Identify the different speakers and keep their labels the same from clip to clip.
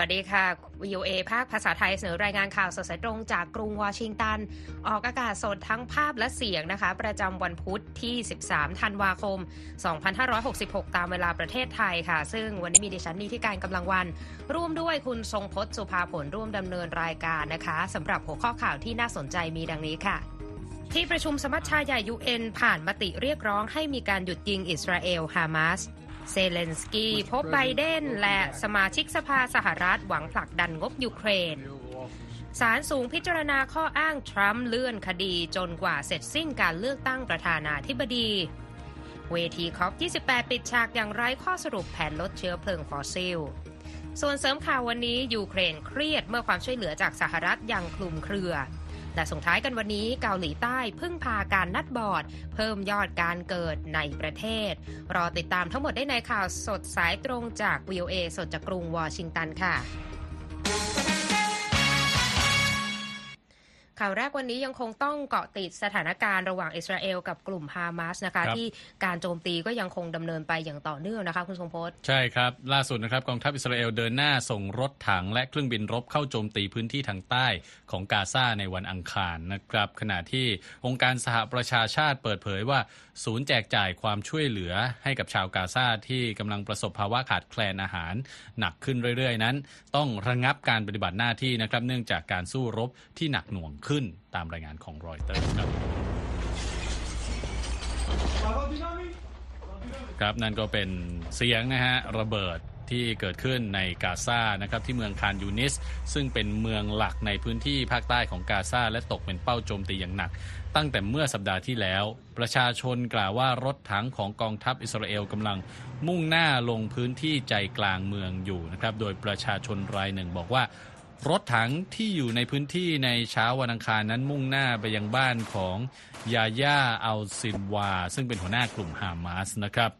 Speaker 1: วัสดีค่ะ VOA ภาคภาษาไทยเสนอรายงานข่าวสดสายตรงจากกรุงวอชิงตัน ออกอากาศสดทั้งภาพและเสียงนะคะ ประจำวันพุธที่ 13 ธันวาคม 2566 ตามเวลาประเทศไทยค่ะ ซึ่งวันนี้มีดิฉันนีที่การกำลังวัน ร่วมด้วยคุณทรงพจน์สุภาผลร่วมดำเนินรายการนะคะสำหรับหัวข้อข่าวที่น่าสนใจมีดังนี้ค่ะที่ประชุมสมัชชาใหญ่ UN ผ่านมติเรียกร้องให้มีการหยุดยิงอิสราเอลฮามาส เซเลนสกีพบไบเดนและสมาชิกสภาสหรัฐหวังผลักดันงบยูเครนศาลสูงพิจารณาข้ออ้างทรัมป์เลื่อนคดีจนกว่าเสร็จสิ้นการเลือกตั้งประธานาธิบดี เวที COP28 ปิดฉากอย่างไร้ข้อสรุปแผนลดเชื้อเพลิงฟอสซิล ส่วนเสริมข่าววันนี้ยูเครนเครียดเมื่อความช่วยเหลือจากสหรัฐยังคลุมเครือ และส่งท้ายกันวันนี้เกาหลีใต้พึ่งพาการนัดบอร์ด เพิ่มยอดการเกิดในประเทศ รอติดตามทั้งหมดได้ในข่าวสดสายตรงจาก VOA สดจากกรุงวอชิงตันค่ะ ข่าวแรกวันนี้ยังคงต้องเกาะติดสถานการณ์ระหว่างอิสราเอลกับกลุ่มฮามาสนะคะ
Speaker 2: ครับ
Speaker 1: ที่การโจมตีก็ยังคงดำเนินไปอย่างต่อเนื่องนะคะ คุณทรงพจน์
Speaker 2: ใช่ครับ ล่าสุดนะครับกองทัพอิสราเอลเดินหน้าส่งรถถังและเครื่องบินรบเข้าโจมตีพื้นที่ทางใต้ของกาซาในวันอังคารนะครับ ขณะที่องค์การสหประชาชาติเปิดเผยว่า ศูนย์แจกจ่ายความช่วยเหลือให้กับชาวกาซาที่กำลังประสบภาวะขาดแคลนอาหาร หนักขึ้นเรื่อย ๆ นั้น ต้องระงับการปฏิบัติหน้าที่นะครับเนื่องจากการสู้รบที่หนักหน่วงขึ้นตามรายงานของรอยเตอร์ครับครับนั่นก็เป็นเสียงนะฮะระเบิดที่เกิดขึ้นในกาซานะครับที่เมืองคานยูนิส ซึ่งเป็นเมืองหลักในพื้นที่ภาคใต้ของกาซาและตกเป็นเป้าโจมตีอย่างหนัก ตั้งแต่เมื่อสัปดาห์ที่แล้ว ประชาชนกล่าวว่ารถถังของกองทัพอิสราเอลกำลังมุ่งหน้าลงพื้นที่ใจกลางเมืองอยู่นะครับโดยประชาชนรายหนึ่งบอกว่า รถถังที่อยู่ในพื้นที่ในเช้าวันอังคารนั้นมุ่งหน้าไปยังบ้านของยาย่าอัลซินวา ซึ่งเป็นหัวหน้ากลุ่มฮามาสนะครับ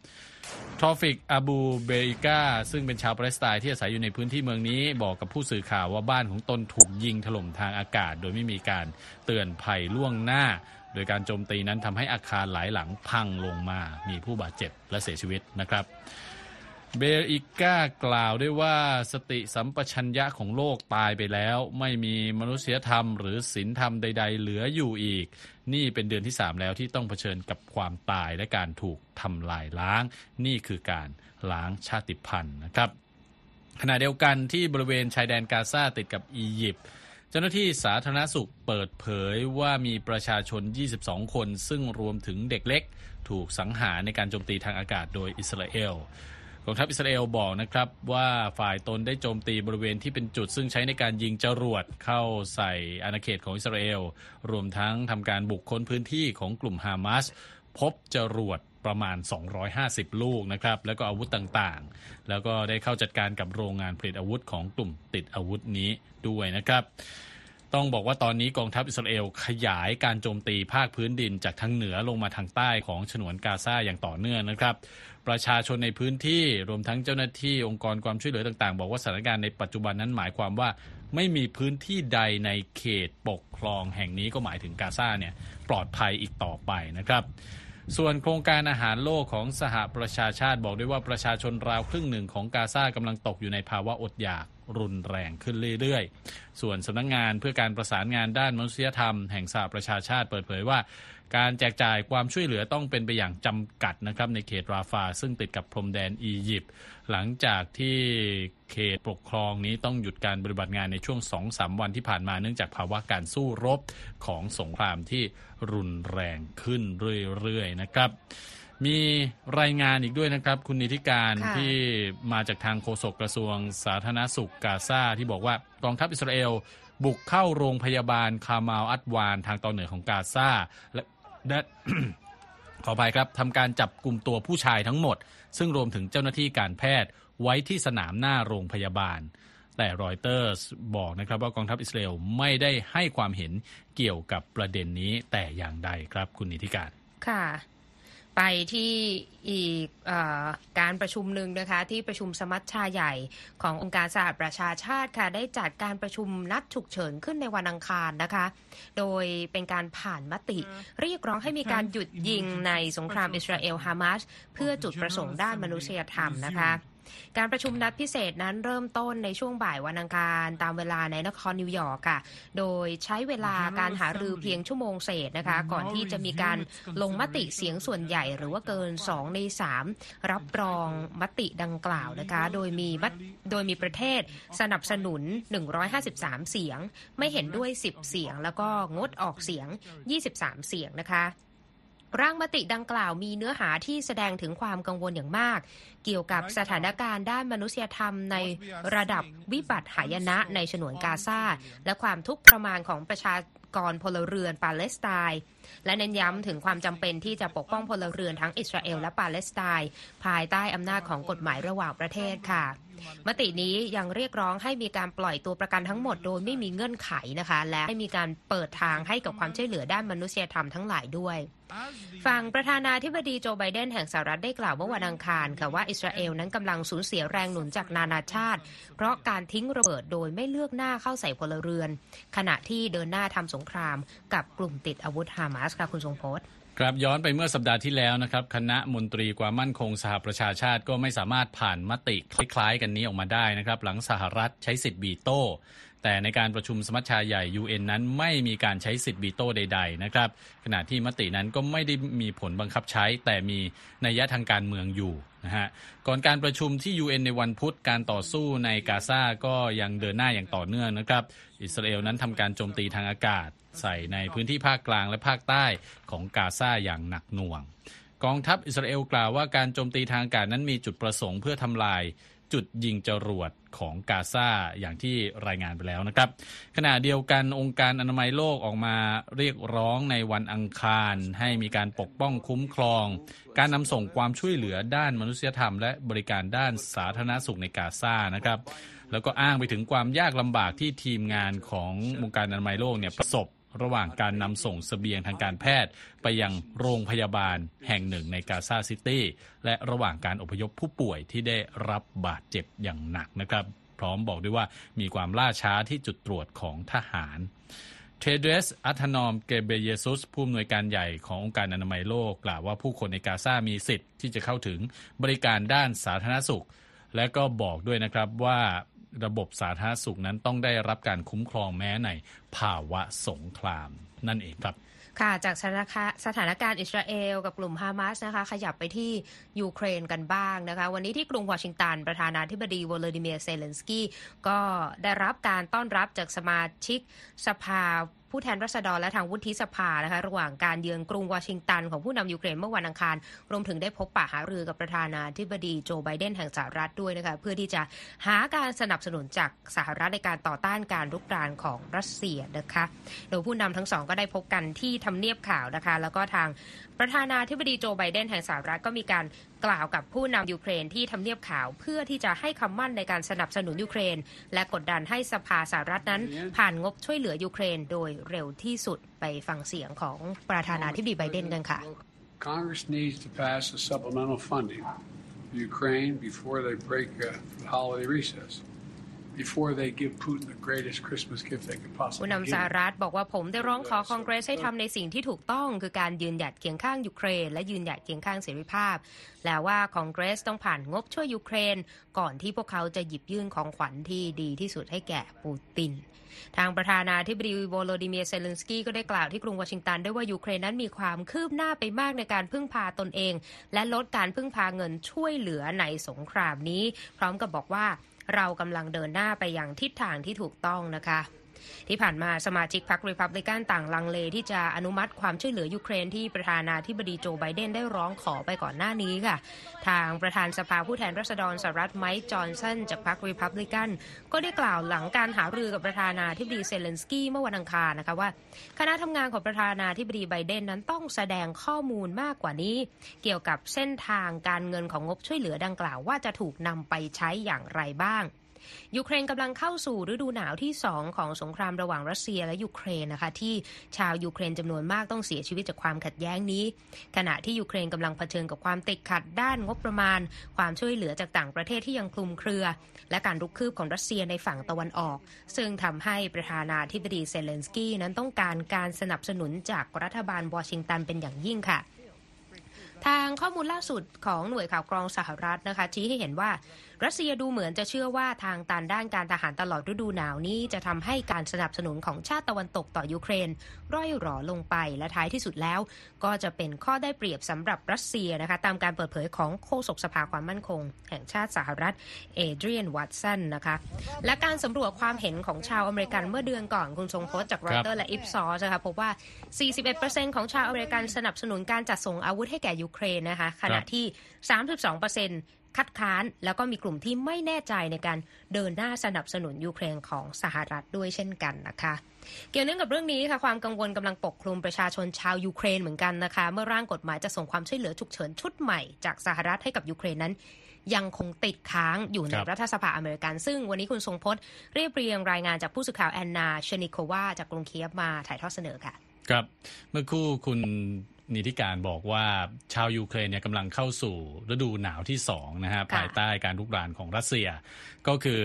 Speaker 2: ทอฟิกอาบูเบิกาซึ่งเป็นชาวปาเลสไตน์ที่อาศัยอยู่ในพื้นที่เมืองนี้ บอกกับผู้สื่อข่าวว่าบ้านของตนถูกยิงถล่มทางอากาศ โดยไม่มีการเตือนภัยล่วงหน้า โดยการโจมตีนั้นทำให้อาคารหลายหลังพังลงมา มีผู้บาดเจ็บและเสียชีวิตนะครับ เบลอิก้ากล่าวด้วยว่าสติสัมปชัญญะของโลกตายไปแล้ว ไม่มีมนุษยธรรมหรือศีลธรรมใด ๆ เหลืออยู่อีก นี่เป็นเดือนที่ 3 แล้วที่ต้องเผชิญกับความตายและการถูกทำลายล้าง นี่คือการล้างชาติพันธุ์นะครับขณะเดียวกันที่บริเวณชายแดนกาซาติดกับอียิปต์เจ้าหน้าที่สาธารณสุขเปิดเผยว่ามีประชาชน 22 คน ซึ่งรวมถึงเด็กเล็ก ถูกสังหารในการโจมตีทางอากาศโดยอิสราเอล กองทัพอิสราเอลบอกนะครับว่าฝ่ายตนได้โจมตีบริเวณที่เป็นจุดซึ่งใช้ในการยิงจรวดเข้าใส่อาณาเขตของอิสราเอล รวมทั้งทำการบุกค้นพื้นที่ของกลุ่มฮามาสพบจรวดประมาณ 250 ลูกนะครับ แล้วก็อาวุธต่างๆ แล้วก็ได้เข้าจัดการกับโรงงานผลิตอาวุธของกลุ่มติดอาวุธนี้ด้วยนะครับ ต้องบอกว่าตอนนี้กองทัพอิสราเอลขยายการโจมตีภาคพื้นดินจากทางเหนือลงมาทางใต้ของฉนวนกาซาอย่างต่อเนื่องนะครับประชาชนในพื้นที่รวมทั้งเจ้าหน้าที่องค์กรความช่วยเหลือต่างๆ บอกว่าสถานการณ์ในปัจจุบันนั้นหมายความว่า ไม่มีพื้นที่ใดในเขตปกครองแห่งนี้ก็หมายถึงกาซาเนี่ยปลอดภัยอีกต่อไปนะครับส่วนโครงการอาหารโลกของสหประชาชาติบอกด้วยว่าประชาชนราวครึ่งหนึ่งของกาซากำลังตกอยู่ในภาวะอดอยาก รุนแรงขึ้นเรื่อยๆ ส่วนสำนักงงานเพื่อการประสานงานด้านมนุษยธรรมแห่งสหประชาชาติเปิดเผยว่าการแจกจ่ายความช่วยเหลือต้องเป็นไปอย่างจำกัดนะครับในเขตราฟาซึ่งติดกับพรมแดนอียิปต์หลังจากที่เขตปกครองนี้ต้องหยุดการปฏิบัติงานในช่วง 2-3 วันที่ผ่านมาเนื่องจากภาวะการสู้รบของสงครามที่รุนแรงขึ้นเรื่อยๆนะครับ มีรายงานอีกด้วยนะครับ คุณนิติการ
Speaker 1: ค่ะ
Speaker 2: ที่มาจากทางโฆษกกระทรวงสาธารณสุขกาซาที่บอกว่ากองทัพอิสราเอล บุกเข้าโรงพยาบาลคามาลอัดวานทางตอนเหนือของกาซาและและขออภัยครับทำการจับกลุ่มตัวผู้ชายทั้งหมด ซึ่งรวมถึงเจ้าหน้าที่การแพทย์ไว้ที่สนามหน้าโรงพยาบาล แต่รอยเตอร์สบอกนะครับว่ากองทัพอิสราเอลไม่ได้ให้ความเห็นเกี่ยวกับประเด็นนี้แต่อย่างใดครับคุณนิติการ
Speaker 1: ค่ะ ไปที่อีกเออการประชุมหนึ่งนะคะ ที่ประชุมสมัชชาใหญ่ขององค์การสหประชาชาติค่ะ ได้จัดการประชุมนัดฉุกเฉินขึ้นในวันอังคารนะคะ โดยเป็นการผ่านมติ เรียกร้องให้มีการหยุดยิงในสงครามอิสราเอลฮามาสเพื่อจุดประสงค์ด้านมนุษยธรรมนะคะ การประชุมนัดพิเศษนั้นเริ่มต้นในช่วงบ่ายวันอังคารตามเวลาในนครนิวยอร์กค่ะ โดยใช้เวลาการหารือเพียงชั่วโมงเศษนะคะ ก่อนที่จะมีการลงมติเสียงส่วนใหญ่หรือว่าเกิน 2 ใน 3 รับรองมติดังกล่าวนะคะ โดยมีมติโดยมีประเทศสนับสนุน 153 เสียง ไม่เห็นด้วย 10 เสียง แล้วก็งดออกเสียง 23 เสียงนะคะ ร่างมติดังกล่าวมีเนื้อหาที่แสดงถึงความกังวลอย่างมาก เกี่ยวกับสถานการณ์ด้านมนุษยธรรมในระดับวิบัติหายนะในฉนวนกาซาและความทุกข์ทรมานของประชากรพลเรือนปาเลสไตน์และเน้นย้ำถึงความจำเป็นที่จะปกป้องพลเรือนทั้งอิสราเอลและปาเลสไตน์ภายใต้อำนาจของกฎหมายระหว่างประเทศค่ะ มตินี้ยังเรียกร้องให้มีการปล่อยตัวประกันทั้งหมดโดยไม่มีเงื่อนไขนะคะ และให้มีการเปิดทางให้กับความช่วยเหลือด้านมนุษยธรรมทั้งหลายด้วยฝั่งประธานาธิบดีโจไบเดนแห่งสหรัฐได้กล่าวเมื่อวันอังคารค่ะว่าอิสราเอลนั้นกำลังสูญเสียแรงหนุนจากนานาชาติ เพราะการทิ้งระเบิดโดยไม่เลือกหน้าเข้าใส่พลเรือน ขณะที่เดินหน้าทำสงครามกับกลุ่มติดอาวุธฮามาสค่ะคุณทรงพจน์
Speaker 2: ครับย้อนไปเมื่อสัปดาห์ที่แล้วนะครับคณะมนตรีความมั่นคงสหประชาชาติก็ไม่สามารถผ่านมติคล้ายๆกันนี้ออกมาได้นะครับ หลังสหรัฐใช้สิทธิ์บีโต้แต่ในการประชุมสมัชชาใหญ่ UN นั้นไม่มีการใช้สิทธิ์บีโต้ใด ๆ นะครับ ขณะที่มตินั้นก็ไม่ได้มีผลบังคับใช้ แต่มีนัยยะทางการเมืองอยู่นะฮะก่อนการประชุมที่ UN ในวันพุธการต่อสู้ในกาซาก็ยังเดินหน้าอย่างต่อเนื่องนะครับ อิสราเอลนั้นทำการโจมตีทางอากาศ ใส่ในพื้นที่ภาคกลางและภาคใต้ของกาซาอย่างหนักหน่วง กองทัพอิสราเอลกล่าวว่าการโจมตีทางอากาศนั้นมีจุดประสงค์เพื่อทำลายจุดยิงจรวดของกาซาอย่างที่รายงานไปแล้วนะครับ ขณะเดียวกันองค์การอนามัยโลกออกมาเรียกร้องในวันอังคาร ให้มีการปกป้องคุ้มครอง การนำส่งความช่วยเหลือด้านมนุษยธรรม และบริการด้านสาธารณสุขในกาซานะครับ แล้วก็อ้างไปถึงความยากลำบากที่ทีมงานขององค์การอนามัยโลกเนี่ยประสบ ระหว่างการนำส่งสเสบียงทางการแพทย์ ไปยังโรงพยาบาลแห่งหนึ่งในกาซาซิตี้ และระหว่างการอพยพผู้ป่วยที่ได้รับบาดเจ็บอย่างหนักนะครับ พร้อมบอกด้วยว่ามีความล่าช้าที่จุดตรวจของทหารเทเดรสอัธนอมเกเบเยซุส ผู้อำนวยการใหญ่ขององค์การอนามัยโลก กล่าวว่าผู้คนในกาซามีสิทธิ์ที่จะเข้าถึงบริการด้านสาธารณสุข และก็บอกด้วยนะครับว่า ระบบสาธารณสุขนั้นต้องได้รับการคุ้มครองแม้ในภาวะสงครามนั่นเองครับ
Speaker 1: ค่ะจากสถานการณ์อิสราเอลกับกลุ่มฮามาสนะคะ ขยับไปที่ยูเครนกันบ้างนะคะ วันนี้ที่กรุงวอชิงตัน ประธานาธิบดีวลาดิเมียร์เซเลนสกี้ก็ได้รับการต้อนรับจากสมาชิกสภา ผู้แทนราษฎรและทางวุฒิสภานะคะระหว่างการเยือนกรุงวอชิงตันของผู้นำยูเครนเมื่อวันอังคาร รวมถึงได้พบปะหารือกับประธานาธิบดีโจไบเดนแห่งสหรัฐด้วยนะคะเพื่อที่จะหาการสนับสนุนจากสหรัฐในการต่อต้านการรุกรานของรัสเซียนะคะโดยผู้นำทั้งสองก็ได้พบกันที่ทำเนียบข่าวนะคะแล้วก็ทาง ประธานาธิบดีโจไบเดนแห่งสหรัฐก็มีการกล่าวกับผู้นำยูเครนที่ทำเนียบข่าว เพื่อที่จะให้คำมั่นในการสนับสนุนยูเครน และกดดันให้สภาสหรัฐนั้น ผ่านงบช่วยเหลือยูเครนโดยเร็วที่สุดไปฟังเสียงของประธานาธิบดีไบเดนกันค่ะ
Speaker 3: Congress needs to pass a supplemental funding for Ukraine before they break uh, the holiday recess,
Speaker 1: ผู้
Speaker 3: possibly
Speaker 1: นำสห
Speaker 3: give.
Speaker 1: รัฐบอกว่าผมได้ร้องขอคอนเกรสให้ทำในสิ่งที่ถูกต้อง คือการยืนหยัดเคียงข้างยูเครน และยืนหยัดเคียงข้างเสรีภาพ แล้วว่าคอนเกรสต้องผ่านงบช่วยยูเครน ก่อนที่พวกเขาจะหยิบยื่นของขวัญที่ดีที่สุดให้แก่ปูติน ทางประธานาธิบดีโวโลดิเมียร์เซเลนสกี้ก็ได้กล่าวที่กรุงวอชิงตันด้วยว่ายูเครนนั้นมีความคืบหน้าไปมากในการพึ่งพาตนเอง และลดการพึ่งพาเงินช่วยเหลือในสงครามนี้ พร้อมกับบอกว่า เรากำลังเดินหน้าไปอย่างทิศทางที่ถูกต้องนะคะ ที่ผ่านมาสมาชิกพรรครีพับลิกันต่างลังเลที่จะอนุมัติความช่วยเหลือยูเครนที่ประธานาธิบดีโจไบเดนได้ร้องขอไปก่อนหน้านี้ค่ะ ทางประธานสภาผู้แทนราษฎรสหรัฐไมค์จอห์นสันจากพรรครีพับลิกันก็ได้กล่าวหลังการหารือกับประธานาธิบดีเซเลนสกี้เมื่อวันอังคารนะคะว่า คณะทำงานของประธานาธิบดีไบเดนนั้นต้องแสดงข้อมูลมากกว่านี้ เกี่ยวกับเส้นทางการเงินของงบช่วยเหลือดังกล่าวว่าจะถูกนำไปใช้อย่างไรบ้าง ยูเครนกำลังเข้าสู่ฤดูหนาวที่2ของสงครามระหว่างรัสเซียและยูเครนนะคะที่ชาวยูเครนจำนวนมากต้องเสียชีวิตจากความขัดแย้งนี้ ขณะที่ยูเครนกำลังเผชิญกับความติดขัดด้านงบประมาณ ความช่วยเหลือจากต่างประเทศที่ยังคลุมเครือ และการรุกคืบของรัสเซียในฝั่งตะวันออก ซึ่งทำให้ประธานาธิบดีเซเลนสกี้นั้นต้องการการสนับสนุนจากรัฐบาลวอชิงตันเป็นอย่างยิ่งค่ะ ทางข้อมูลล่าสุดของหน่วยข่าวกรองสหรัฐนะคะชี้ให้เห็นว่า รัสเซียดูเหมือนจะเชื่อว่าทางตันด้านการทหารตลอดฤดูหนาวนี้จะทำให้การสนับสนุนของชาติตะวันตกต่อยูเครน ร่อยหรอลงไปและท้ายที่สุดแล้ว ก็จะเป็นข้อได้เปรียบสำหรับรัสเซียนะคะตามการเปิดเผยของโฆษกสภาความมั่นคง แห่งชาติสหรัฐเอเดรียนวัตสันนะคะและการสำรวจความเห็นของชาวอเมริกันเมื่อเดือนก่อนคุณทรงพจน์จากรอยเตอร์และ Ipsos นะคะพบว่า 41%ของชาวอเมริกันสนับสนุนการจัดส่งอาวุธให้แก่ยูเครนนะคะขณะที่ 32% คัดค้าน แล้วก็มีกลุ่มที่ไม่แน่ใจในการเดินหน้าสนับสนุนยูเครนของสหรัฐด้วยเช่นกันนะคะ เกี่ยวเนื่องกับเรื่องนี้ค่ะความกังวลกำลังปกคลุมประชาชนชาวยูเครนเหมือนกันนะคะ เมื่อร่างกฎหมายจะส่งความช่วยเหลือฉุกเฉินชุดใหม่จากสหรัฐให้กับยูเครนนั้นยังคงติดค้างอยู่ใน
Speaker 2: ครับ
Speaker 1: รัฐสภาอเมริกัน ซึ่งวันนี้คุณทรงพจน์เรียบเรียงรายงานจากผู้สื่อข่าวแอนนาเชนิโควาจากกรุงเคียฟมาถ่ายทอดเสนอค่ะ
Speaker 2: ครับ เมื่อครู่คุณ นิติการบอกว่าชาวยูเครนเนี่ยกำลังเข้าสู่ฤดูหนาวที่สองนะฮะ
Speaker 1: ค่ะ
Speaker 2: ภายใต้การลุกรานของรัสเซีย ก็คือ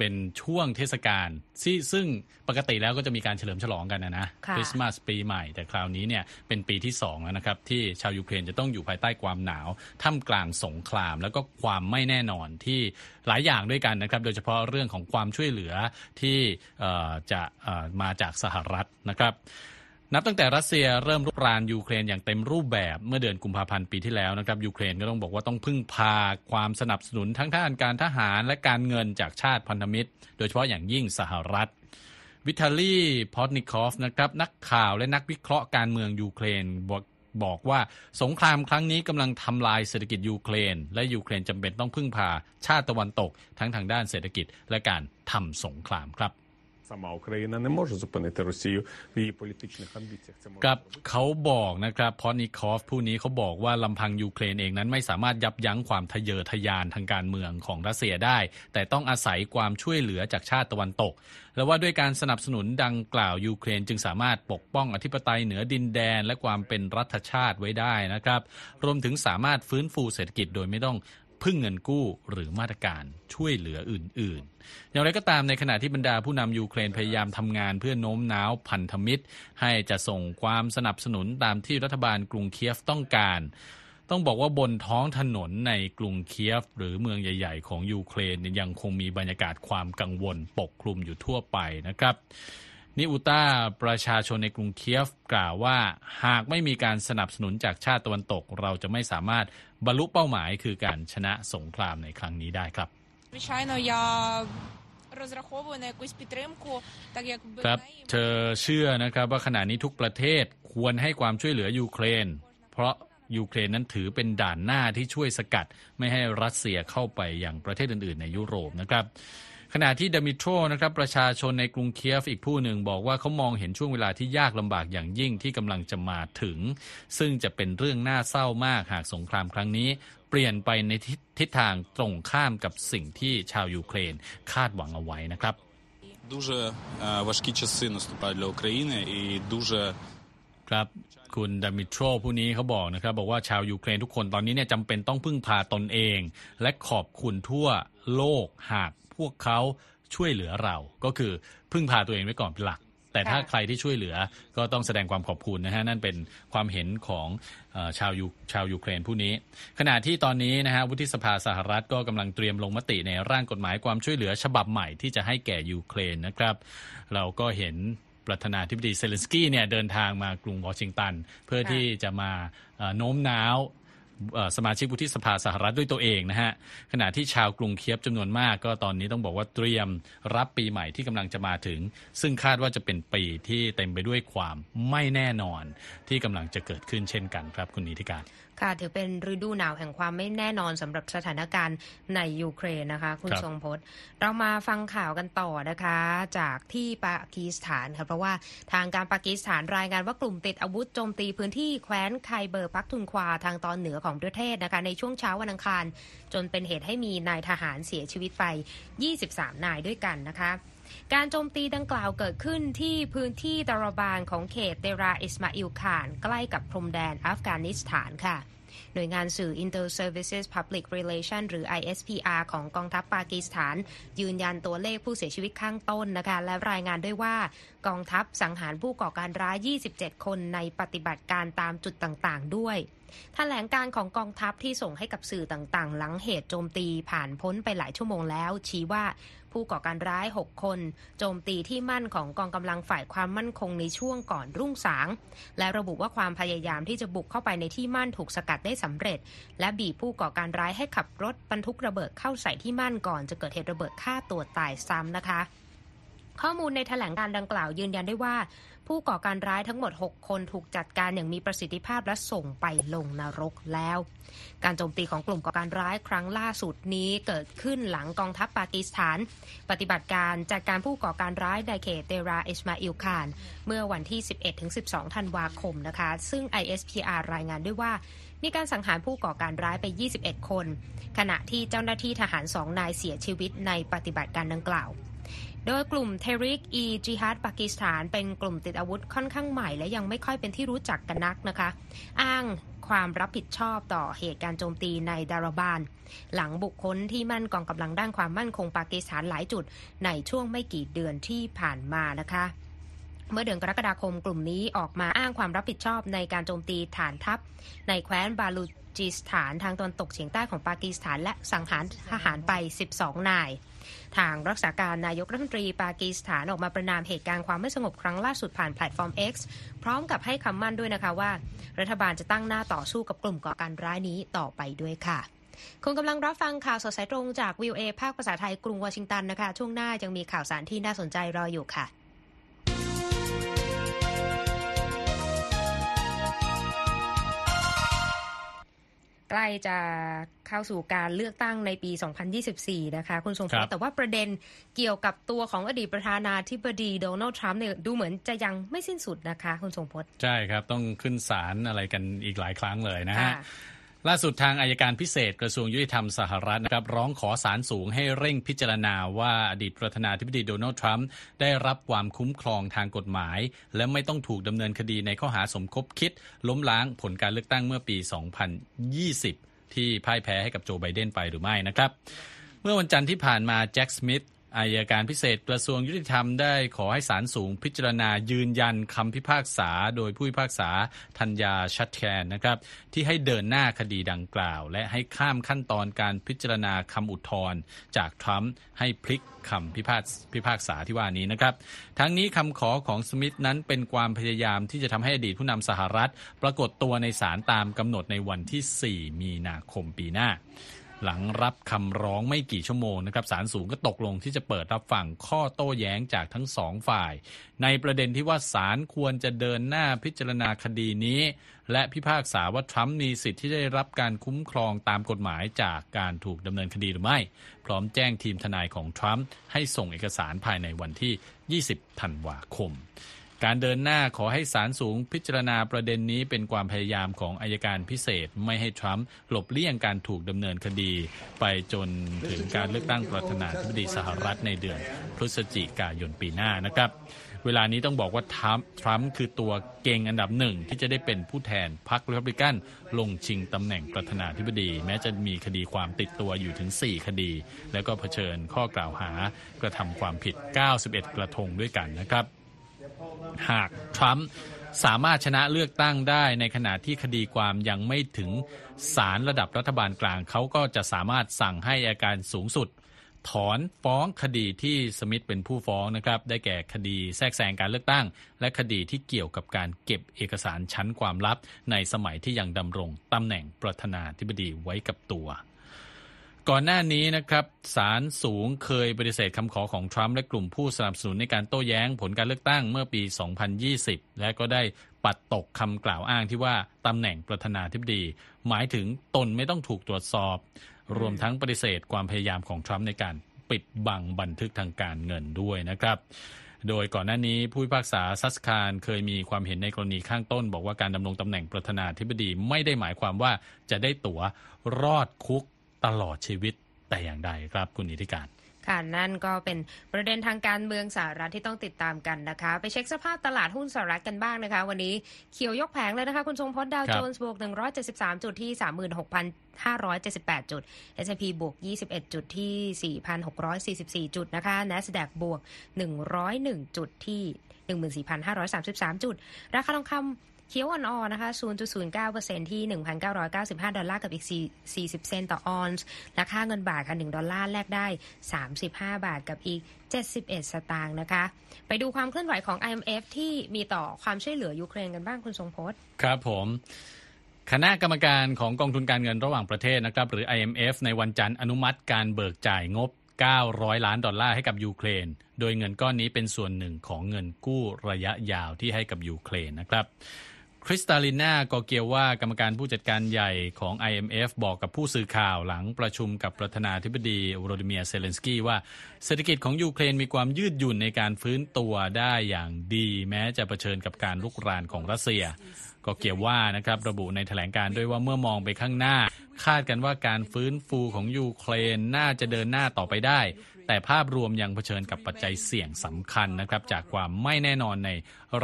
Speaker 2: เป็นช่วงเทศกาลที่ซึ่งปกติแล้วก็จะมีการเฉลิมฉลองกันนะนะ
Speaker 1: ค่ะ
Speaker 2: คริสต์มาสปีใหม่แต่คราวนี้เนี่ยเป็นปีที่สองแล้วนะครับ ที่ชาวยูเครนจะต้องอยู่ภายใต้ความหนาวท่ามกลางสงคราม แล้วก็ความไม่แน่นอนที่หลายอย่างด้วยกันนะครับ โดยเฉพาะเรื่องของความช่วยเหลือที่เอ่อจะเอ่อมาจากสหรัฐนะครับ นับตั้งแต่รัสเซียเริ่มรุกรานยูเครนอย่างเต็มรูปแบบเมื่อเดือนกุมภาพันธ์ปีที่แล้วนะครับยูเครนก็ต้องบอกว่าต้องพึ่งพาความสนับสนุนทั้งด้านการทหารและการเงินจากชาติพันธมิตร โดยเฉพาะอย่างยิ่งสหรัฐ วิทาลีพอตนิคอฟนะครับนักข่าวและนักวิเคราะห์การเมืองยูเครนบอกบอกว่าสงครามครั้งนี้กำลังทำลายเศรษฐกิจยูเครน และยูเครนจำเป็นต้องพึ่งพาชาติตะวันตก ทั้งทางด้านเศรษฐกิจและการทำสงครามครับ
Speaker 4: Сама Україна не може зупинити Росію в її політичних амбіціях. Це може
Speaker 2: กับ
Speaker 4: зробити
Speaker 2: เขาบอกนะครับพอนิคอฟผู้นี้เขาบอกว่าลำพังยูเครนเองนั้นไม่สามารถยับยั้งความทะเยอทะยานทางการเมืองของรัสเซียได้ แต่ต้องอาศัยความช่วยเหลือจากชาติตะวันตก และว่าด้วยการสนับสนุนดังกล่าวยูเครนจึงสามารถปกป้องอธิปไตยเหนือดินแดน และความเป็นรัฐชาติไว้ได้นะครับ รวมถึงสามารถฟื้นฟูเศรษฐกิจโดยไม่ต้อง พึ่งเงินกู้หรือมาตรการช่วยเหลืออื่น ๆ อย่างไรก็ตามในขณะที่บรรดาผู้นำยูเครนพยายามทำงานเพื่อโน้มน้าวพันธมิตร ให้จะส่งความสนับสนุนตามที่รัฐบาลกรุงเคียฟต้องการต้องบอกว่าบนท้องถนนในกรุงเคียฟ หรือเมืองใหญ่ ๆ ของยูเครนยังคงมีบรรยากาศความกังวลปกคลุมอยู่ทั่วไปนะครับ นิอุตาประชาชนในกรุงเคียฟกล่าวว่า หากไม่มีการสนับสนุนจากชาติตะวันตก เราจะไม่สามารถบรรลุเป้าหมายคือการชนะสงครามในครั้งนี้ได้ครับครับเธอเชื่อนะครับว่าขณะนี้ทุกประเทศควรให้ความช่วยเหลือยูเครน เพราะยูเครนนั้นถือเป็นด่านหน้าที่ช่วยสกัด ไม่ให้รัสเซียเข้าไปอย่างประเทศอื่น ๆ ในยุโรปนะครับ ขณะที่ดามิโตรนะครับประชาชนในกรุงเคียฟอีกผู้หนึ่งบอกว่าเขามองเห็นช่วงเวลาที่ยากลำบากอย่างยิ่งที่กำลังจะมาถึง ซึ่งจะเป็นเรื่องน่าเศร้ามากหากสงครามครั้งนี้ เปลี่ยนไปในทิศทิศทางตรงข้ามกับสิ่งที่ชาวยูเครนคาดหวังเอาไว้นะครับ
Speaker 5: Дуже е, важкі часи наступають для України і дуже
Speaker 2: ครับคุณดามิโตรผู้นี้เขาบอกนะครับ บอกว่าชาวยูเครนทุกคนตอนนี้เนี่ยจำเป็นต้องพึ่งพาตนเอง และขอบคุณทั่วโลกหาก พวกเขาช่วยเหลือเราก็คือพึ่งพาตัวเองไว้ก่อนเป็นหลัก แต่ถ้า
Speaker 1: ค่ะ
Speaker 2: ใครที่ช่วยเหลือก็ต้องแสดงความขอบคุณนะฮะนั่นเป็นความเห็นของเออชาวยูชาวยูเครนผู้นี้ ขณะที่ตอนนี้นะฮะวุฒิสภาสหรัฐก็กำลังเตรียมลงมติในร่างกฎหมายความช่วยเหลือฉบับใหม่ที่จะให้แก่ยูเครนนะครับ เราก็เห็นประธานาธิบดีเซเลนสกี้เนี่ยเดินทางมากรุงวอชิงตัน เพื่อ
Speaker 1: ค่ะ
Speaker 2: ที่จะมาเอ่อโน้มน้าวเอ่อ สมาชิกวุฒิสภาสหรัฐด้วยตัวเองนะฮะขณะที่ชาวกรุงเคียฟจำนวนมาก ก็ตอนนี้ต้องบอกว่าเตรียมรับปีใหม่ที่กำลังจะมาถึง ซึ่งคาดว่าจะเป็นปีที่เต็มไปด้วยความไม่แน่นอนที่กำลังจะเกิดขึ้นเช่นกันครับคุณนิติการ
Speaker 1: ค่ะ ถือเป็นฤดูหนาวแห่งความไม่แน่นอนสำหรับสถานการณ์ในยูเครนนะคะ คุณ
Speaker 2: ครับ
Speaker 1: ทรงพจน์ เรามาฟังข่าวกันต่อนะคะ จากที่ปากีสถานค่ะเพราะว่าทางการปากีสถานรายงานว่ากลุ่มติดอาวุธโจมตีพื้นที่แคว้นไคเบอร์ปักทุนควาทางตอนเหนือของประเทศนะคะในช่วงเช้าวันอังคาร จนเป็นเหตุให้มีนายทหารเสียชีวิตไป 23 นายด้วยกันนะคะการโจมตีดังกล่าวเกิดขึ้นที่พื้นที่ตาราบานของเขตเตราอิสมาอิลข่าน ใกล้กับพรมแดนอัฟกานิสถานค่ะ หน่วยงานสื่อ Inter Services Public Relation หรือ ISPR ของกองทัพปากีสถาน ยืนยันตัวเลขผู้เสียชีวิตข้างต้นนะคะและรายงานด้วยว่ากองทัพสังหารผู้ก่อการร้าย 27 คนในปฏิบัติการตามจุดต่างๆ ด้วย แถลงการของกองทัพที่ส่งให้กับสื่อต่างๆ หลังเหตุโจมตีผ่านพ้นไปหลายชั่วโมงแล้ว ชี้ว่าผู้ก่อการร้าย 6 คน โจมตีที่มั่นของกองกำลังฝ่ายความมั่นคงในช่วงก่อนรุ่งสาง และระบุว่าความพยายามที่จะบุกเข้าไปในที่มั่นถูกสกัดได้สำเร็จ และบีบผู้ก่อการร้ายให้ขับรถบรรทุกระเบิดเข้าใส่ที่มั่นก่อนจะเกิดเหตุระเบิดฆ่าตัวตายซ้ำนะคะ ข้อมูลในแถลงการดังกล่าวยืนยันได้ว่า ผู้ก่อการร้ายทั้งหมด 6 คนถูกจัดการอย่างมีประสิทธิภาพและส่งไปลงนรกแล้ว การโจมตีของกลุ่มก่อการร้ายครั้งล่าสุดนี้เกิดขึ้นหลังกองทัพปากีสถาน ปฏิบัติการจัดการผู้ก่อการร้ายในเขตเตราเอิสมาอิลคาน เมื่อวันที่ 11-12 ธันวาคมนะคะ ซึ่ง ISPR รายงานด้วยว่ามีการสังหารผู้ก่อการร้ายไป 21 คน ขณะที่เจ้าหน้าที่ทหารสองนายเสียชีวิตในปฏิบัติการดังกล่าว โดยกลุ่มเทริกอีจิฮัดปากีสถานเป็นกลุ่มติดอาวุธค่อนข้างใหม่ และยังไม่ค่อยเป็นที่รู้จักกันนักนะคะ อ้างความรับผิดชอบต่อเหตุการณ์โจมตีในดาราบาน หลังบุคคลที่มั่นกองกำลังด้านความมั่นคงปากีสถานหลายจุด ในช่วงไม่กี่เดือนที่ผ่านมานะคะเมื่อเดือนกรกฎาคมกลุ่มนี้ออกมาอ้างความรับผิดชอบในการโจมตีฐานทัพ ในแคว้นบาลูจิสถานทางตะวันตกเฉียงใต้ของปากีสถานและสังหารทหารไป 12 นาย ทางรักษาการนายกรัฐมนตรีปากีสถานออกมาประนามเหตุการณ์ความไม่สงบครั้งล่าสุดผ่านแพลตฟอร์ม X พร้อมกับให้คำมั่นด้วยนะคะว่า รัฐบาลจะตั้งหน้าต่อสู้กับกลุ่มก่อการร้ายนี้ต่อไปด้วยค่ะคุณกำลังรับฟังข่าวสดสายตรงจากวิวเอภาคภาษาไทยกรุงวอชิงตันนะคะ ช่วงหน้ายังมีข่าวสารที่น่าสนใจรออยู่ค่ะ ใกล้จะเข้าสู่การเลือกตั้งในปี 2024 นะคะ คุณทรงพ
Speaker 2: ครั
Speaker 1: ล
Speaker 2: บ
Speaker 1: แต่ว่าประเด็นเกี่ยวกับตัวของอดีตประธานาธิบดีโดนัลด์ทรัมป์เนี่ยดูเหมือนจะยังไม่สิ้นสุดนะคะ คุณทรงพล
Speaker 2: ใช่ครับ ต้องขึ้นศาลอะไรกันอีกหลายครั้งเลยนะฮะ
Speaker 1: ค่ะ
Speaker 2: ล่าสุดทางอายการพิเศษกระทรวงยุติธรรมสหรัฐนะครับร้องขอศาลสูงให้เร่งพิจารณาว่าอดีตประธานาธิบดีโดนัลด์ทรัมป์ได้รับความคุ้มครองทางกฎหมาย และไม่ต้องถูกดำเนินคดีในข้อหาสมคบคิด ล้มล้างผลการเลือกตั้งเมื่อปี 2020 ที่พ่ายแพ้ให้กับโจไบเดนไปหรือไม่นะครับ เมื่อวันจันทร์ที่ผ่านมาแจ็คสมิธ อายการพิเศษกระทรวงยุติธรรมได้ขอให้ศาลสูงพิจารณายืนยันคำพิพากษา โดยผู้พิพากษาธัญญาชัดแคนนะครับ ที่ให้เดินหน้าคดีดังกล่าว และให้ข้ามขั้นตอนการพิจารณาคำอุทธรณ์จากทรัมป์ให้พลิกคำพิพากพิพากษาที่ว่านี้นะครับ ทั้งนี้คำขอของสมิธนั้นเป็นความพยายามที่จะทำให้อดีตผู้นำสหรัฐ ปรากฏตัวในศาลตามกำหนดในวันที่ 4 มีนาคมปีหน้า หลังรับคำร้องไม่กี่ชั่วโมงนะครับศาลสูงก็ตกลงที่จะเปิดรับฟังข้อโต้แย้งจากทั้งสองฝ่าย ในประเด็นที่ว่าศาลควรจะเดินหน้าพิจารณาคดีนี้ และพิพากษาว่าทรัมป์มีสิทธิ์ที่จะได้รับการคุ้มครองตามกฎหมายจากการถูกดำเนินคดีหรือไม่ พร้อมแจ้งทีมทนายของทรัมป์ให้ส่งเอกสารภายในวันที่ 20 ธันวาคม การเดินหน้าขอให้ศาลสูงพิจารณาประเด็นนี้เป็นความพยายามของอายการพิเศษไม่ให้ทรัมป์หลบเลี่ยงการถูกดำเนินคดี ไปจนถึงการเลือกตั้งประธานาธิบดีสหรัฐในเดือนพฤศจิกายนปีหน้านะครับ เวลานี้ต้องบอกว่าทรัมป์ทรัมป์คือตัวเก่งอันดับหนึ่งที่จะได้เป็นผู้แทนพรรครีพับลิกัน ลงชิงตำแหน่งประธานาธิบดี แม้จะมีคดีความติดตัวอยู่ถึง 4 คดี แล้วก็เผชิญข้อกล่าวหากระทำความผิด 91 กระทงด้วยกันนะครับ หากทรัมป์สามารถชนะเลือกตั้งได้ในขณะที่คดีความยังไม่ถึงศาลระดับรัฐบาลกลางเขาก็จะสามารถสั่งให้อาการสูงสุด ถอนฟ้องคดีที่สมิธเป็นผู้ฟ้องนะครับ ได้แก่คดีแทรกแซงการเลือกตั้ง และคดีที่เกี่ยวกับการเก็บเอกสารชั้นความลับ ในสมัยที่ยังดำรงตำแหน่งประธานาธิบดีไว้กับตัว ก่อนหน้านี้นะครับศาลสูงเคยปฏิเสธคำขอของทรัมป์และกลุ่มผู้สนับสนุนในการโต้แย้งผลการเลือกตั้งเมื่อปี 2020 และก็ได้ปัดตกคำกล่าวอ้างที่ว่าตำแหน่งประธานาธิบดี หมายถึงตนไม่ต้องถูกตรวจสอบ รวมทั้งปฏิเสธความพยายามของทรัมป์ในการปิดบังบันทึกทางการเงินด้วยนะครับ โดยก่อนหน้านี้ผู้พิพากษาซัสคารเคยมีความเห็นในกรณีข้างต้น บอกว่าการดำรงตำแหน่งประธานาธิบดีไม่ได้หมายความว่าจะได้ตั๋วรอดคุก ตลอดชีวิตแต่อย่างใดครับคุณอิทธิการ
Speaker 1: ค่ะนั่นก็เป็นประเด็นทางการเมืองสหรัฐที่ต้องติดตามกันนะคะ ไปเช็คสภาพตลาดหุ้นสหรัฐกันบ้างนะคะ วันนี้เขียวยกแผงเลยนะคะ คุณทรงพจน์ดาว
Speaker 2: ครับ
Speaker 1: โจนส์บวก 173 จุดที่ 36,578 จุด S&P บวก 21 จุดที่ 4,644 จุดนะคะ NASDAQ บวก 101 จุดที่ 14,533 จุด ราคาทองคำ เขียวอ่อนๆนะคะ 0.09%ที่ 1,995 ดอลลาร์กับอีก 40 เซนต์ต่อออนซ์ และค่าเงินบาทค่ะ 1 ดอลลาร์แลกได้ 35 บาทกับอีก 71 สตางค์นะคะ ไปดูความเคลื่อนไหวของ IMF ที่มีต่อความช่วยเหลือยูเครนกันบ้างคุณทรงพจน์
Speaker 2: ครับผมคณะกรรมการของกองทุนการเงินระหว่างประเทศนะครับ หรือ IMF ในวันจันทร์อนุมัติการเบิกจ่ายงบ 900 ล้านดอลลาร์ให้กับยูเครน โดยเงินก้อนนี้เป็นส่วนหนึ่งของเงินกู้ระยะยาวที่ให้กับยูเครนนะครับ คริสตาลิน่ากอร์เกียวากรรมการผู้จัดการใหญ่ของ IMF บอกกับผู้สื่อข่าวหลังประชุมกับประธานาธิบดีโวโลดิเมียร์เซเลนสกี้ว่าเศรษฐกิจของยูเครนมีความยืดหยุ่นในการฟื้นตัวได้อย่างดี แม้จะเผชิญกับการรุกรานของรัสเซีย ก็เกี่ยวว่านะครับระบุในแถลงการด้วยว่าเมื่อมองไปข้างหน้า คาดกันว่าการฟื้นฟูของยูเครนน่าจะเดินหน้าต่อไปได้ แต่ภาพรวมยังเผชิญกับปัจจัยเสี่ยงสำคัญนะครับ จากความไม่แน่นอนใน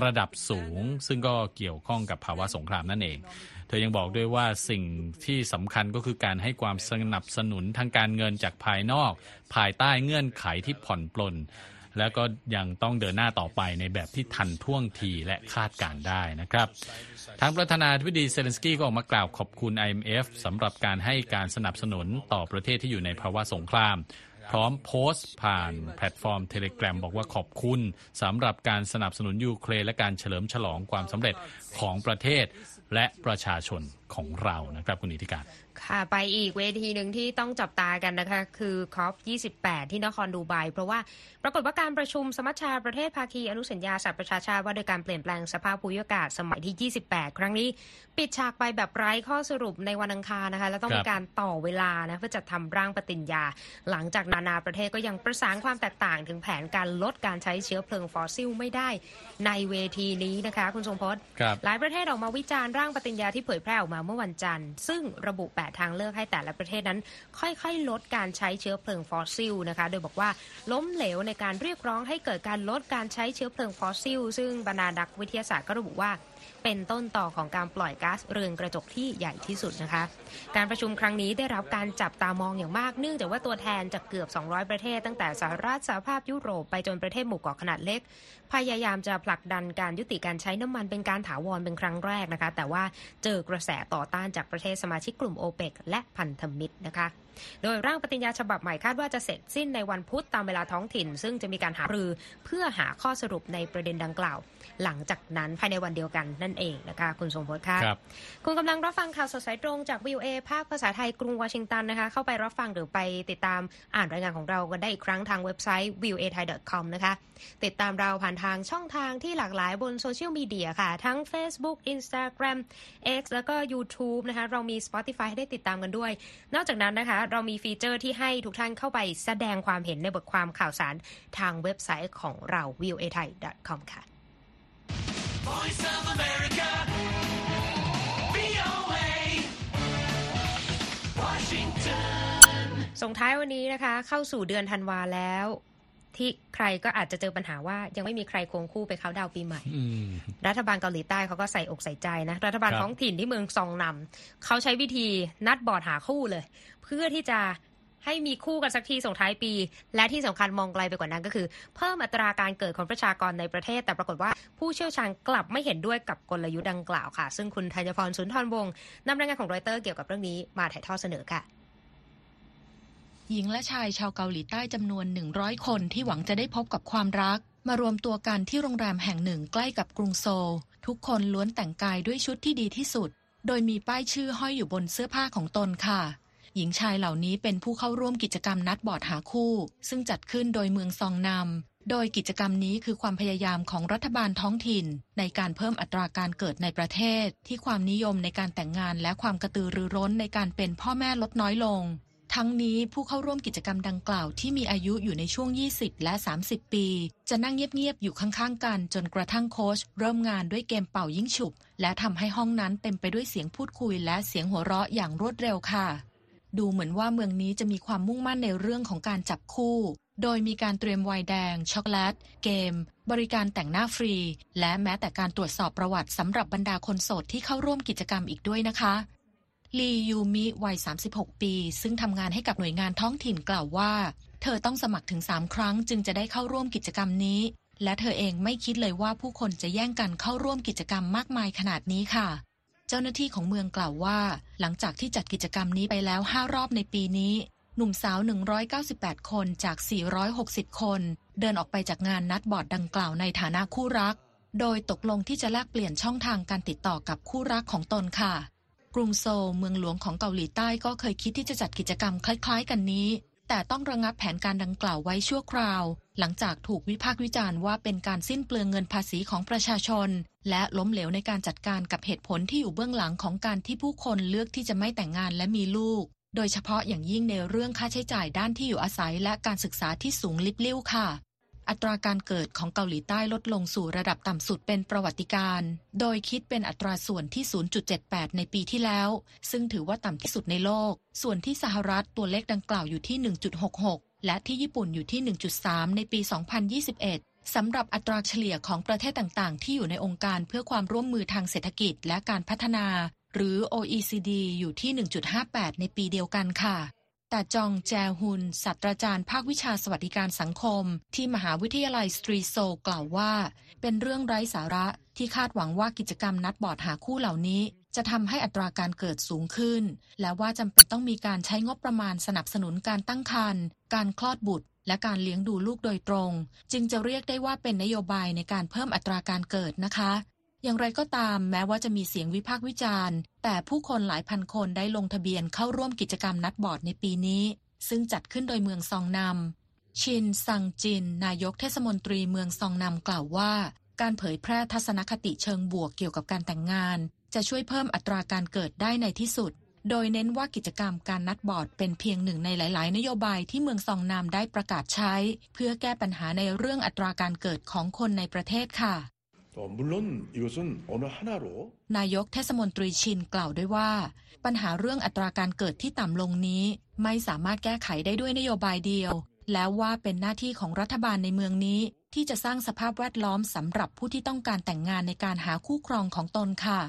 Speaker 2: ระดับสูง ซึ่งก็เกี่ยวข้องกับภาวะสงครามนั่นเอง เธอยังบอกด้วยว่าสิ่งที่สำคัญก็คือการให้ความสนับสนุนทางการเงินจากภายนอก ภายใต้เงื่อนไขที่ผ่อนปลนแล้วก็ยังต้องเดินหน้าต่อไปในแบบที่ทันท่วงทีและคาดการณ์ได้นะครับ ทางประธานาธิบดีเซเลนสกี้ก็ออกมากล่าวขอบคุณ IMF สำหรับการให้การสนับสนุนต่อประเทศที่อยู่ในภาวะสงคราม พร้อมโพสต์ผ่านแพลตฟอร์มเทเลแกรมบอกว่าขอบคุณสำหรับการสนับสนุนยูเครนและการเฉลิมฉลองความสำเร็จของประเทศและประชาชน ของเรานะครับคุณอิทธิการ
Speaker 1: ค่ะไปอีกเวทีหนึ่งที่ต้องจับตากันนะคะ คือ COP 28 ที่นครดูไบเพราะว่าปรากฏว่าการประชุมสมัชชาประเทศภาคีอนุสัญญาสหประชาชาติว่าโดยการเปลี่ยนแปลงสภาพภูมิอากาศสมัยที่ 28 ครั้งนี้ ปิดฉากไปแบบไร้ข้อสรุปในวันอังคารนะคะ แล้วต้อง
Speaker 2: ครับ
Speaker 1: มีการต่อเวลานะเพื่อจัดทำร่างปฏิญญา หลังจากนานาประเทศก็ยังประสานความแตกต่างถึงแผนการลดการใช้เชื้อเพลิงฟอสซิลไม่ได้ในเวทีนี้นะคะ คุณทรงพจน์
Speaker 2: ครับ
Speaker 1: หลายประเทศออกมาวิจารณ์ร่างปฏิญญาที่เผยแพร่ออกมาเมื่อวันจันทร์ ซึ่งระบุ 8 ทางเลือกให้แต่ละประเทศนั้น ค่อยๆ ลดการใช้เชื้อเพลิงฟอสซิลนะคะ โดยบอกว่าล้มเหลวในการเรียกร้องให้เกิดการลดการใช้เชื้อเพลิงฟอสซิล ซึ่งบรรดานักวิทยาศาสตร์ก็ระบุว่า เป็นต้นตอของการปล่อยก๊าซเรือนกระจกที่ใหญ่ที่สุดนะคะ การประชุมครั้งนี้ได้รับการจับตามองอย่างมากเนื่องจากว่าตัวแทนจากเกือบ 200 ประเทศ ตั้งแต่สหรัฐสหภาพยุโรปไปจนประเทศหมู่เกาะขนาดเล็ก พยายามจะผลักดันการยุติการใช้น้ำมันเป็นการถาวรเป็นครั้งแรกนะคะ แต่ว่าเจอกระแสต่อต้านจากประเทศสมาชิกกลุ่มโอเปกและพันธมิตรนะคะโดยร่างปฏิญญาฉบับใหม่คาดว่าจะเสร็จสิ้นในวันพุธตามเวลาท้องถิ่น ซึ่งจะมีการหารือเพื่อหาข้อสรุปในประเด็นดังกล่าว หลังจากนั้นภายในวันเดียวกันนั่นเองนะคะคุณทรงพจน์ค่ะ
Speaker 2: ครับ
Speaker 1: คุณกำลังรับฟังข่าวสดสายตรงจาก VOA ภาคภาษาไทยกรุงวอชิงตันนะคะเข้าไปรับฟังหรือไปติดตามอ่านรายงานของเรากันได้อีกครั้งทางเว็บไซต์ voa thai com นะคะติดตามเราผ่านทางช่องทางที่หลากหลายบนโซเชียลมีเดียค่ะ ทั้ง Facebook Instagram X แล้วก็ YouTube นะคะเรามี Spotify ให้ได้ติดตามกันด้วย นอกจากนั้นนะคะเรามีฟีเจอร์ที่ให้ทุกท่านเข้าไปแสดงความเห็นในบทความข่าวสารทางเว็บไซต์ของเรา voa thai com ค่ะ
Speaker 6: Voice of America, VOA, Washington.
Speaker 1: ส่งท้ายวันนี้นะคะ เข้าสู่เดือนธันวาแล้ว ที่ใครก็อาจจะเจอปัญหาว่ายังไม่มีใครควงคู่ไปเขาน์ดาวน์ปีใหม่
Speaker 2: อืม
Speaker 1: รัฐบาลเกาหลีใต้เขาก็ใส่อกใส่ใจนะ รัฐบาล
Speaker 2: ครับ
Speaker 1: ท้องถิ่นที่เมืองซองนำเขาใช้วิธีนัดบอร์ดหาคู่เลย เพื่อที่จะให้มีคู่กันสักทีส่งท้ายปี และที่สำคัญมองไกลไปกว่านั้นก็คือ เพิ่มอัตราการเกิดของประชากรในประเทศ แต่ปรากฏว่าผู้เชี่ยวชาญกลับไม่เห็นด้วยกับกลยุทธ์ดังกล่าวค่ะ ซึ่งคุณธัญพรสุนทรวงศ์นำรายงานของรอยเตอร์เกี่ยวกับเรื่องนี้มาถ่ายทอดเสนอค่ะ
Speaker 7: หญิงและชายชาวเกาหลีใต้จำนวน 100 คนที่หวังจะได้พบกับความรัก มารวมตัวกันที่โรงแรมแห่งหนึ่งใกล้กับกรุงโซล ทุกคนล้วนแต่งกายด้วยชุดที่ดีที่สุด โดยมีป้ายชื่อห้อยอยู่บนเสื้อผ้าของตนค่ะ หญิงชายเหล่านี้เป็นผู้เข้าร่วมกิจกรรมนัดบอร์ดหาคู่ ซึ่งจัดขึ้นโดยเมืองซองนำโดยกิจกรรมนี้คือความพยายามของรัฐบาลท้องถิ่น ในการเพิ่มอัตราการเกิดในประเทศ ที่ความนิยมในการแต่งงานและความกระตือรือร้นในการเป็นพ่อแม่ลดน้อยลง ทั้งนี้ผู้เข้าร่วมกิจกรรมดังกล่าวที่มีอายุอยู่ในช่วง 20 และ 30 ปี จะนั่งเงียบๆอยู่ข้างๆ กันจนกระทั่งโค้ชเริ่มงานด้วยเกมเป่ายิ่งฉุบ และทำให้ห้องนั้นเต็มไปด้วยเสียงพูดคุยและเสียงหัวเราะอย่างรวดเร็วค่ะ ดูเหมือนว่าเมืองนี้จะมีความมุ่งมั่นในเรื่องของการจับคู่ โดยมีการเตรียมไวน์แดง ช็อกโกแลต เกม บริการแต่งหน้าฟรี และแม้แต่การตรวจสอบประวัติสำหรับบรรดาคนโสดที่เข้าร่วมกิจกรรมอีกด้วยนะคะ ลียูมิวัย 36 ปี ซึ่งทำงานให้กับหน่วยงานท้องถิ่นกล่าวว่า เธอต้องสมัครถึง 3 ครั้งจึงจะได้เข้าร่วมกิจกรรมนี้ และเธอเองไม่คิดเลยว่าผู้คนจะแย่งกันเข้าร่วมกิจกรรมมากมายขนาดนี้ค่ะ เจ้าหน้าที่ของเมืองกล่าวว่า หลังจากที่จัดกิจกรรมนี้ไปแล้ว 5 รอบในปีนี้ หนุ่มสาว 198 คนจาก 460 คน เดินออกไปจากงานนัดบอร์ดดังกล่าวในฐานะคู่รัก โดยตกลงที่จะแลกเปลี่ยนช่องทางการติดต่อกับคู่รักของตนค่ะ กรุงโซลเมืองหลวงของเกาหลีใต้ก็เคยคิดที่จะจัดกิจกรรมคล้ายๆ กันนี้ แต่ต้องระงับแผนการดังกล่าวไว้ชั่วคราว หลังจากถูกวิพากษ์วิจารณ์ว่าเป็นการสิ้นเปลืองเงินภาษีของประชาชน และล้มเหลวในการจัดการกับเหตุผลที่อยู่เบื้องหลังของการที่ผู้คนเลือกที่จะไม่แต่งงานและมีลูก โดยเฉพาะอย่างยิ่งในเรื่องค่าใช้จ่ายด้านที่อยู่อาศัยและการศึกษาที่สูงลิบลิ่วค่ะ อัตราการเกิดของเกาหลีใต้ลดลงสู่ระดับต่ำสุดเป็นประวัติการ โดยคิดเป็นอัตราส่วนที่ 0.78 ในปีที่แล้ว ซึ่งถือว่าต่ำที่สุดในโลก ส่วนที่สหรัฐตัวเลขดังกล่าวอยู่ที่ 1.66 และที่ญี่ปุ่นอยู่ที่ 1.3 ในปี 2021สำหรับอัตราเฉลี่ยของประเทศต่างๆ ที่อยู่ในองค์การเพื่อความร่วมมือทางเศรษฐกิจและการพัฒนา หรือ OECD อยู่ที่ 1.58 ในปีเดียวกันค่ะ แต่จองแจฮุนศาสตราจารย์ภาควิชาสวัสดิการสังคม ที่มหาวิทยาลัยสตรีโซกล่าวว่า เป็นเรื่องไร้สาระที่คาดหวังว่ากิจกรรมนัดบอร์ดหาคู่เหล่านี้ จะทำให้อัตราการเกิดสูงขึ้น และว่าจำเป็นต้องมีการใช้งบประมาณสนับสนุนการตั้งครรภ์การคลอดบุตร และการเลี้ยงดูลูกโดยตรง จึงจะเรียกได้ว่าเป็นนโยบายในการเพิ่มอัตราการเกิดนะคะ อย่างไรก็ตามแม้ว่าจะมีเสียงวิพากษ์วิจารณ์ แต่ผู้คนหลายพันคนได้ลงทะเบียนเข้าร่วมกิจกรรมนัดบอร์ดในปีนี้ ซึ่งจัดขึ้นโดยเมืองซองนำชินซังจิน นายกเทศมนตรีเมืองซองนำกล่าวว่า การเผยแพร่ทัศนคติเชิงบวกเกี่ยวกับการแต่งงาน จะช่วยเพิ่มอัตราการเกิดได้ในที่สุด โดยเน้นว่ากิจกรรมการนัดบอร์ดเป็นเพียงหนึ่งในหลาย ๆ นโยบายที่เมืองซองนำได้ประกาศใช้ เพื่อแก้ปัญหาในเรื่องอัตราการเกิดของคนในประเทศค่ะ นายกเทศมนตรีชินกล่าวด้วยว่า ปัญหาเรื่องอัตราการเกิดที่ต่ำลงนี้ ไม่สามารถแก้ไขได้ด้วยนโยบายเดียว แล้วว่าเป็นหน้าที่ของรัฐบาลในเมืองนี้ ที่จะสร้างสภาพแวดล้อมสำหรับผู้ที่ต้องการแต่งงานในการหาคู่ครองของตนค่ะ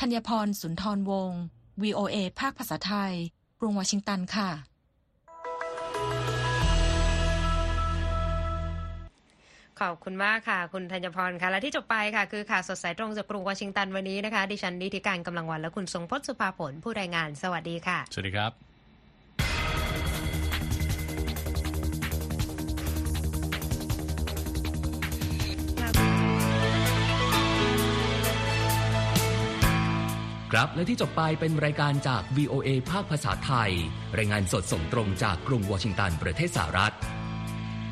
Speaker 7: ธัญพรสุนทรวงศ์ VOA ภาคภาษาไทย กรุงวอชิงตันค่ะ
Speaker 1: ขอบคุณมากค่ะ คุณธัญพรค่ะ และที่จบไปค่ะ คือข่าวสดสายตรงจากกรุงวอชิงตันวันนี้นะคะ ดิฉันนิติการกำลังวันและคุณทรงพจน์สุภาผลผู้รายงานสวัสดีค่ะ
Speaker 2: สวัสดีครับ
Speaker 8: ครับและที่จบไปเป็นรายการจาก VOA ภาคภาษาไทย รายงานสดส่งตรงจากกรุงวอชิงตันประเทศสหรัฐ